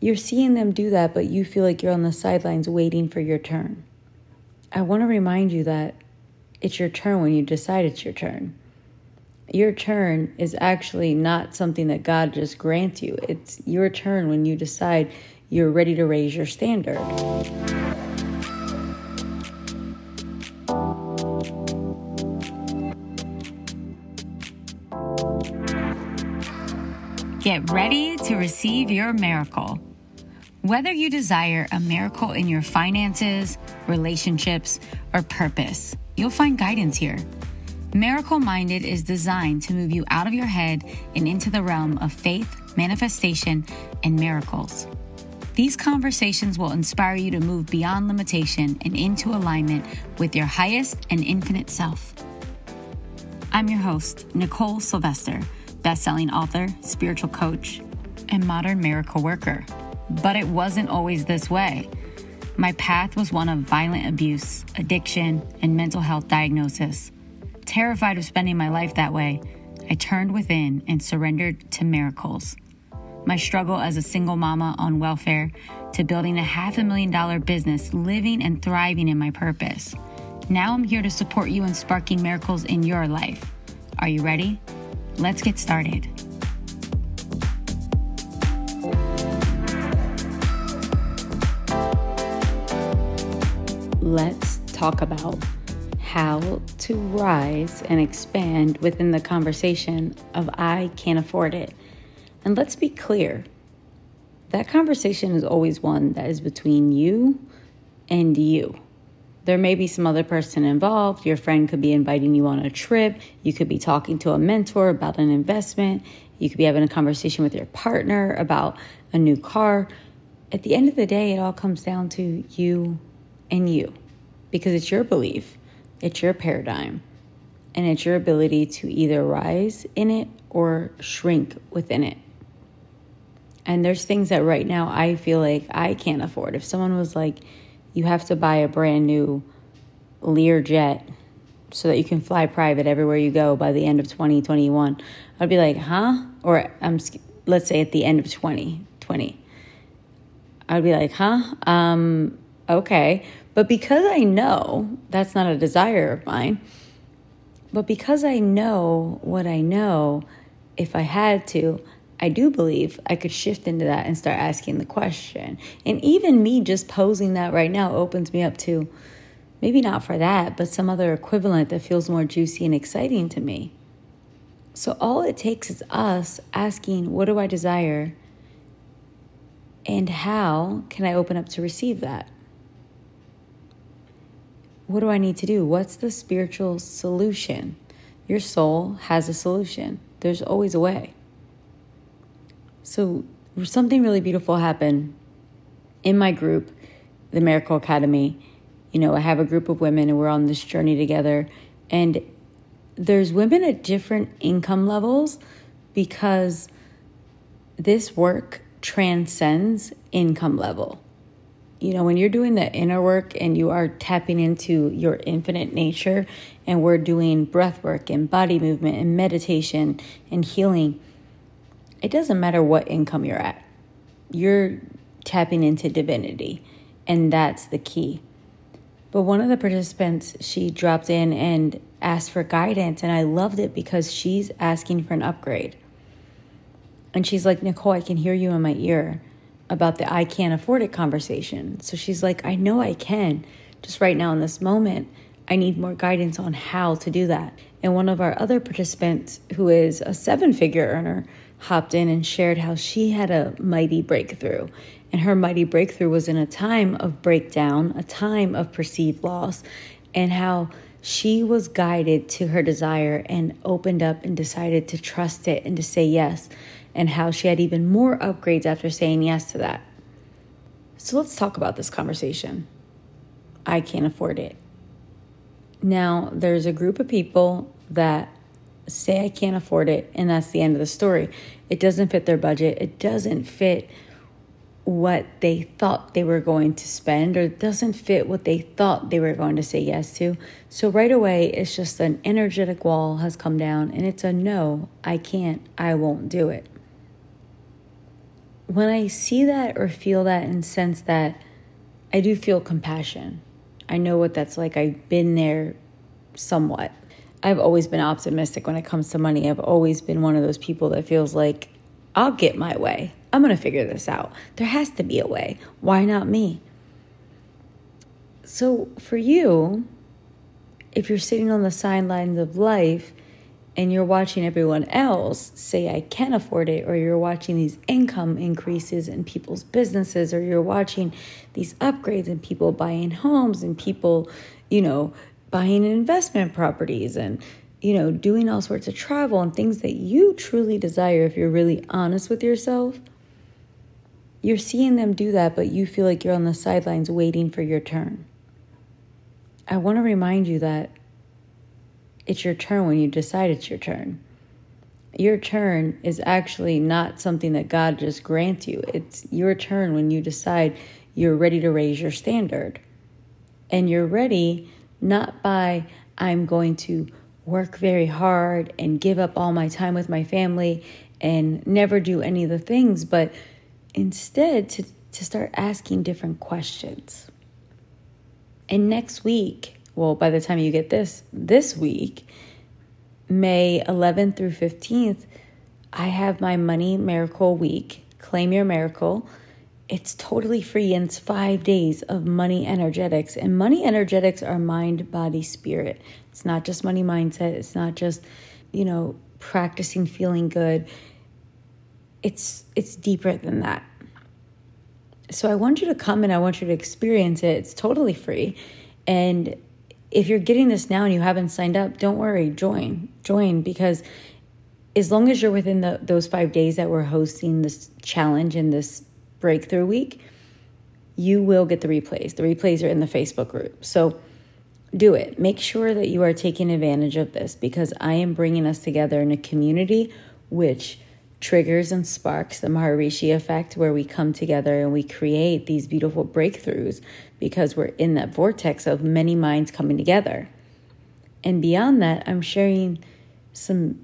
you're seeing them do that, but you feel like you're on the sidelines waiting for your turn. I want to remind you that it's your turn when you decide it's your turn. Your turn is actually not something that God just grants you. It's your turn when you decide you're ready to raise your standard. Get ready to receive your miracle. Whether you desire a miracle in your finances, relationships, or purpose, you'll find guidance here. Miracle Minded is designed to move you out of your head and into the realm of faith, manifestation, and miracles. These conversations will inspire you to move beyond limitation and into alignment with your highest and infinite self. I'm your host, Nicole Sylvester, best-selling author, spiritual coach, and modern miracle worker. But it wasn't always this way. My path was one of violent abuse, addiction, and mental health diagnosis. Terrified of spending my life that way, I turned within and surrendered to miracles. My struggle as a single mama on welfare to building a half a million dollar business, living and thriving in my purpose. Now I'm here to support you in sparking miracles in your life. Are you ready? Let's get started. Let's talk about how to rise and expand within the conversation of I can't afford it. And let's be clear that conversation is always one that is between you and you. There may be some other person involved. Your friend could be inviting you on a trip. You could be talking to a mentor about an investment. You could be having a conversation with your partner about a new car. At the end of the day, it all comes down to you and you because it's your belief, it's your paradigm, and it's your ability to either rise in it or shrink within it. And there's things that right now I feel like I can't afford. If someone was like, you have to buy a brand new Lear jet so that you can fly private everywhere you go by the end of 2021, I'd be like, huh? Or I'm, let's say at the end of 2020, I'd be like, huh? Um, okay. But because I know that's not a desire of mine, but because I know what I know, if I had to, I do believe I could shift into that and start asking the question. And even me just posing that right now opens me up to maybe not for that, but some other equivalent that feels more juicy and exciting to me. So all it takes is us asking, What do I desire? And how can I open up to receive that? What do I need to do? What's the spiritual solution? Your soul has a solution, there's always a way. So, something really beautiful happened in my group, the Miracle Academy. You know, I have a group of women and we're on this journey together. And there's women at different income levels because this work transcends income level you know, when you're doing the inner work and you are tapping into your infinite nature, and we're doing breath work and body movement and meditation and healing, it doesn't matter what income you're at. You're tapping into divinity, and that's the key. But one of the participants, she dropped in and asked for guidance, and I loved it because she's asking for an upgrade. And she's like, Nicole, I can hear you in my ear about the I can't afford it conversation. So she's like, I know I can. Just right now in this moment, I need more guidance on how to do that. And one of our other participants, who is a seven figure earner, hopped in and shared how she had a mighty breakthrough. And her mighty breakthrough was in a time of breakdown, a time of perceived loss, and how she was guided to her desire and opened up and decided to trust it and to say yes and how she had even more upgrades after saying yes to that. So let's talk about this conversation. I can't afford it. Now, there's a group of people that say I can't afford it, and that's the end of the story. It doesn't fit their budget, it doesn't fit what they thought they were going to spend, or doesn't fit what they thought they were going to say yes to. So, right away, it's just an energetic wall has come down, and it's a no, I can't, I won't do it when I see that or feel that and sense that, I do feel compassion. I know what that's like. I've been there somewhat. I've always been optimistic when it comes to money. I've always been one of those people that feels like I'll get my way. I'm going to figure this out. There has to be a way. Why not me? So, for you, if you're sitting on the sidelines of life and you're watching everyone else say, I can't afford it, or you're watching these income increases in people's businesses, or you're watching these upgrades in people buying homes and people, you know, buying investment properties and, you know, doing all sorts of travel and things that you truly desire if you're really honest with yourself. You're seeing them do that, but you feel like you're on the sidelines waiting for your turn. I want to remind you that it's your turn when you decide it's your turn. Your turn is actually not something that God just grants you. It's your turn when you decide you're ready to raise your standard. And you're ready not by, I'm going to work very hard and give up all my time with my family and never do any of the things, but instead to, to start asking different questions. And next week, well, by the time you get this, this week, May 11th through 15th, I have my Money Miracle Week. Claim Your Miracle. It's totally free and it's five days of money energetics. And money energetics are mind, body, spirit. It's not just money mindset. It's not just, you know, practicing feeling good. It's it's deeper than that. So I want you to come and I want you to experience it. It's totally free. And if you're getting this now and you haven't signed up, don't worry, join. Join because as long as you're within the, those five days that we're hosting this challenge and this breakthrough week, you will get the replays. The replays are in the Facebook group. So do it. Make sure that you are taking advantage of this because I am bringing us together in a community which triggers and sparks the Maharishi effect, where we come together and we create these beautiful breakthroughs because we're in that vortex of many minds coming together. And beyond that, I'm sharing some,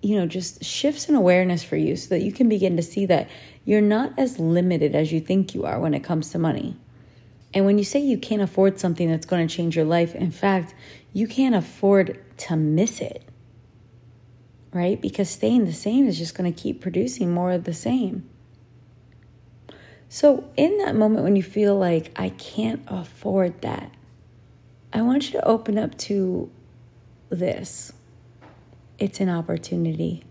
you know, just shifts in awareness for you so that you can begin to see that you're not as limited as you think you are when it comes to money. And when you say you can't afford something that's going to change your life, in fact, you can't afford to miss it right? Because staying the same is just going to keep producing more of the same. So, in that moment when you feel like I can't afford that, I want you to open up to this. It's an opportunity.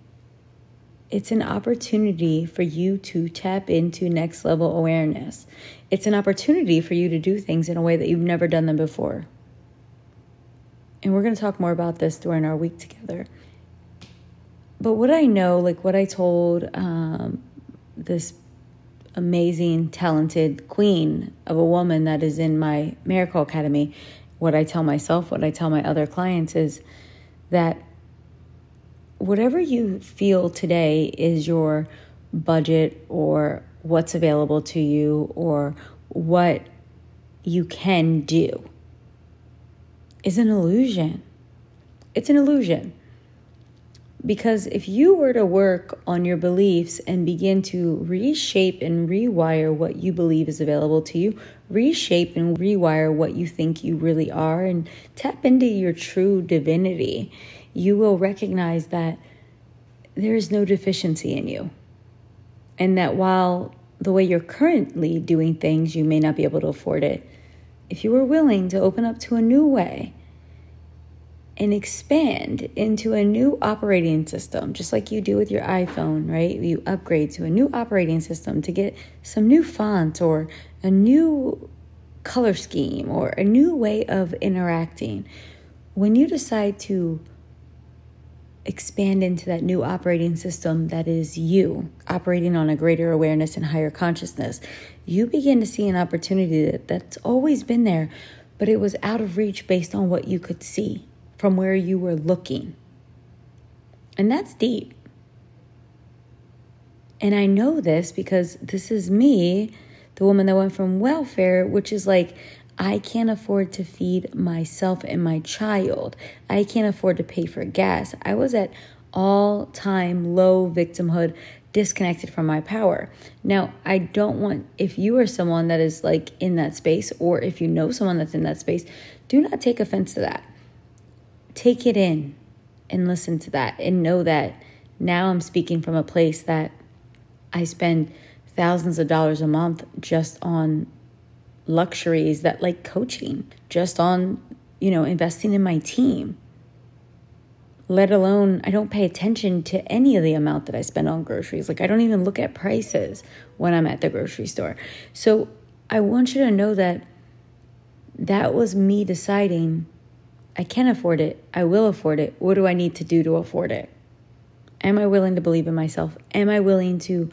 It's an opportunity for you to tap into next level awareness. It's an opportunity for you to do things in a way that you've never done them before. And we're going to talk more about this during our week together but what I know, like what I told um, this amazing, talented queen of a woman that is in my Miracle Academy, what I tell myself, what I tell my other clients is that whatever you feel today is your budget or what's available to you or what you can do is an illusion. It's an illusion. Because if you were to work on your beliefs and begin to reshape and rewire what you believe is available to you, reshape and rewire what you think you really are, and tap into your true divinity, you will recognize that there is no deficiency in you. And that while the way you're currently doing things, you may not be able to afford it, if you were willing to open up to a new way, and expand into a new operating system, just like you do with your iPhone, right? You upgrade to a new operating system to get some new font or a new color scheme or a new way of interacting. When you decide to expand into that new operating system that is you, operating on a greater awareness and higher consciousness, you begin to see an opportunity that, that's always been there, but it was out of reach based on what you could see from where you were looking. And that's deep. And I know this because this is me, the woman that went from welfare, which is like, I can't afford to feed myself and my child. I can't afford to pay for gas. I was at all time low victimhood disconnected from my power. Now, I don't want, if you are someone that is like in that space, or if you know someone that's in that space, do not take offense to that. Take it in and listen to that and know that now I'm speaking from a place that I spend thousands of dollars a month just on luxuries that like coaching, just on, you know, investing in my team let alone I don't pay attention to any of the amount that I spend on groceries. Like I don't even look at prices when I'm at the grocery store. So I want you to know that that was me deciding I can afford it. I will afford it. What do I need to do to afford it? Am I willing to believe in myself? Am I willing to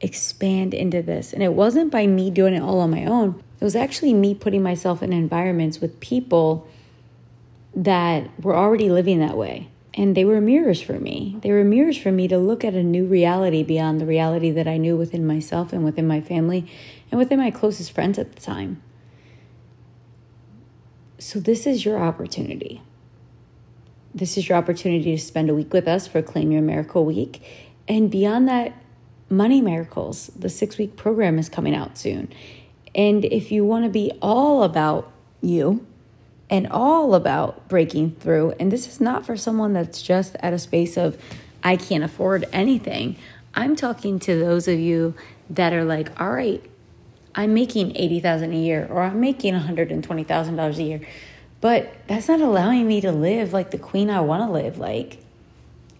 expand into this? And it wasn't by me doing it all on my own. It was actually me putting myself in environments with people that were already living that way and they were mirrors for me. They were mirrors for me to look at a new reality beyond the reality that I knew within myself and within my family and within my closest friends at the time. So, this is your opportunity. This is your opportunity to spend a week with us for Claim Your Miracle Week. And beyond that, Money Miracles, the six week program is coming out soon. And if you want to be all about you, and all about breaking through. And this is not for someone that's just at a space of, I can't afford anything. I'm talking to those of you that are like, all right, I'm making 80,000 a year or I'm making $120,000 a year. But that's not allowing me to live like the queen I want to live like.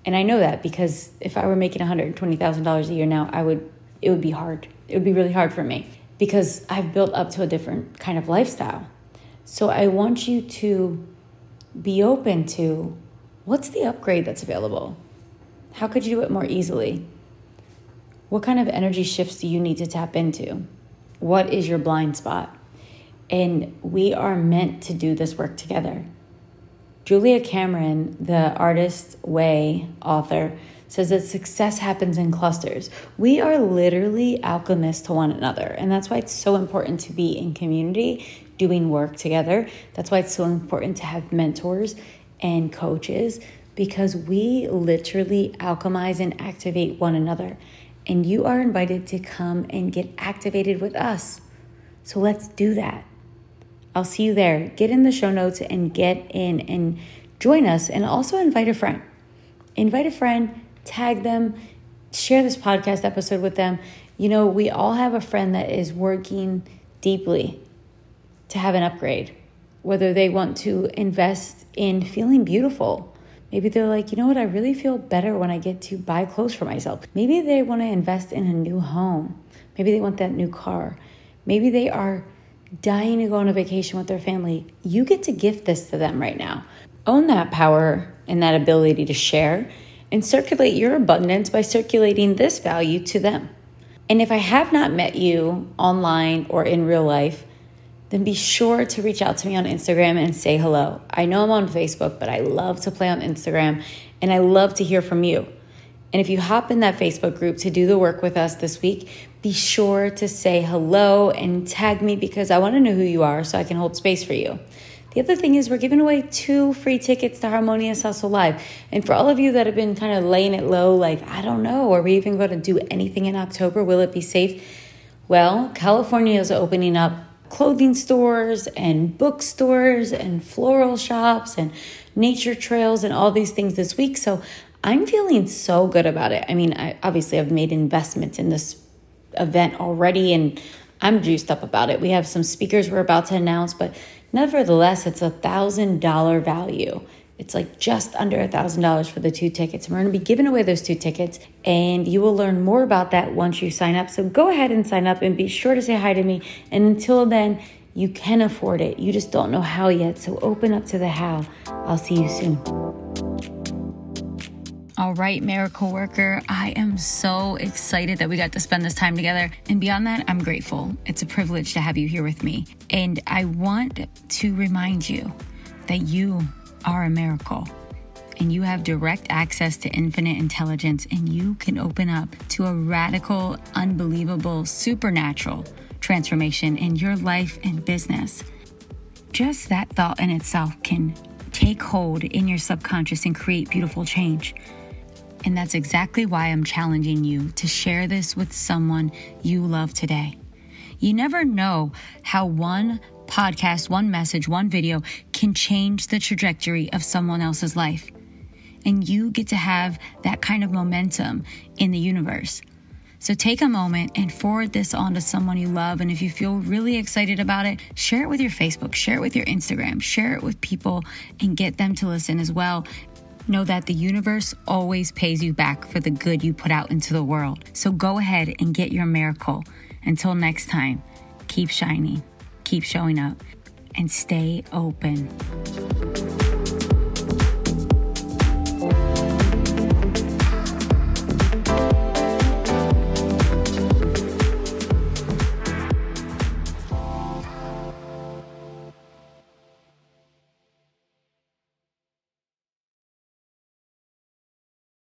And I know that because if I were making $120,000 a year now, I would it would be hard. It would be really hard for me because I've built up to a different kind of lifestyle. So I want you to be open to what's the upgrade that's available? How could you do it more easily? What kind of energy shifts do you need to tap into? What is your blind spot? And we are meant to do this work together. Julia Cameron, the Artist Way author, says that success happens in clusters. We are literally alchemists to one another. And that's why it's so important to be in community, doing work together. That's why it's so important to have mentors and coaches because we literally alchemize and activate one another. And you are invited to come and get activated with us. So let's do that. I'll see you there. Get in the show notes and get in and join us and also invite a friend. Invite a friend, tag them, share this podcast episode with them. You know, we all have a friend that is working deeply to have an upgrade, whether they want to invest in feeling beautiful. Maybe they're like, you know what, I really feel better when I get to buy clothes for myself. Maybe they want to invest in a new home. Maybe they want that new car. Maybe they are dying to go on a vacation with their family. You get to gift this to them right now. Own that power and that ability to share and circulate your abundance by circulating this value to them. And if I have not met you online or in real life, then be sure to reach out to me on Instagram and say hello. I know I'm on Facebook, but I love to play on Instagram and I love to hear from you. And if you hop in that Facebook group to do the work with us this week, be sure to say hello and tag me because I want to know who you are so I can hold space for you. The other thing is, we're giving away two free tickets to Harmonious Hustle Live. And for all of you that have been kind of laying it low, like, I don't know, are we even going to do anything in October? Will it be safe? Well, California is opening up clothing stores and bookstores and floral shops and nature trails and all these things this week. So I'm feeling so good about it. I mean, I obviously I've made investments in this event already and I'm juiced up about it. We have some speakers we're about to announce, but nevertheless, it's a thousand dollar value. It's like just under a thousand dollars for the two tickets. And we're going to be giving away those two tickets, and you will learn more about that once you sign up. So go ahead and sign up and be sure to say hi to me. And until then, you can afford it. You just don't know how yet. So open up to the how. I'll see you soon. All right, miracle worker, I am so excited that we got to spend this time together. And beyond that, I'm grateful. It's a privilege to have you here with me. And I want to remind you that you are a miracle and you have direct access to infinite intelligence and you can open up to a radical, unbelievable, supernatural transformation in your life and business. Just that thought in itself can take hold in your subconscious and create beautiful change. And that's exactly why I'm challenging you to share this with someone you love today. You never know how one podcast, one message, one video can change the trajectory of someone else's life. And you get to have that kind of momentum in the universe. So take a moment and forward this on to someone you love. And if you feel really excited about it, share it with your Facebook, share it with your Instagram, share it with people and get them to listen as well. Know that the universe always pays you back for the good you put out into the world. So go ahead and get your miracle. Until next time, keep shining, keep showing up, and stay open.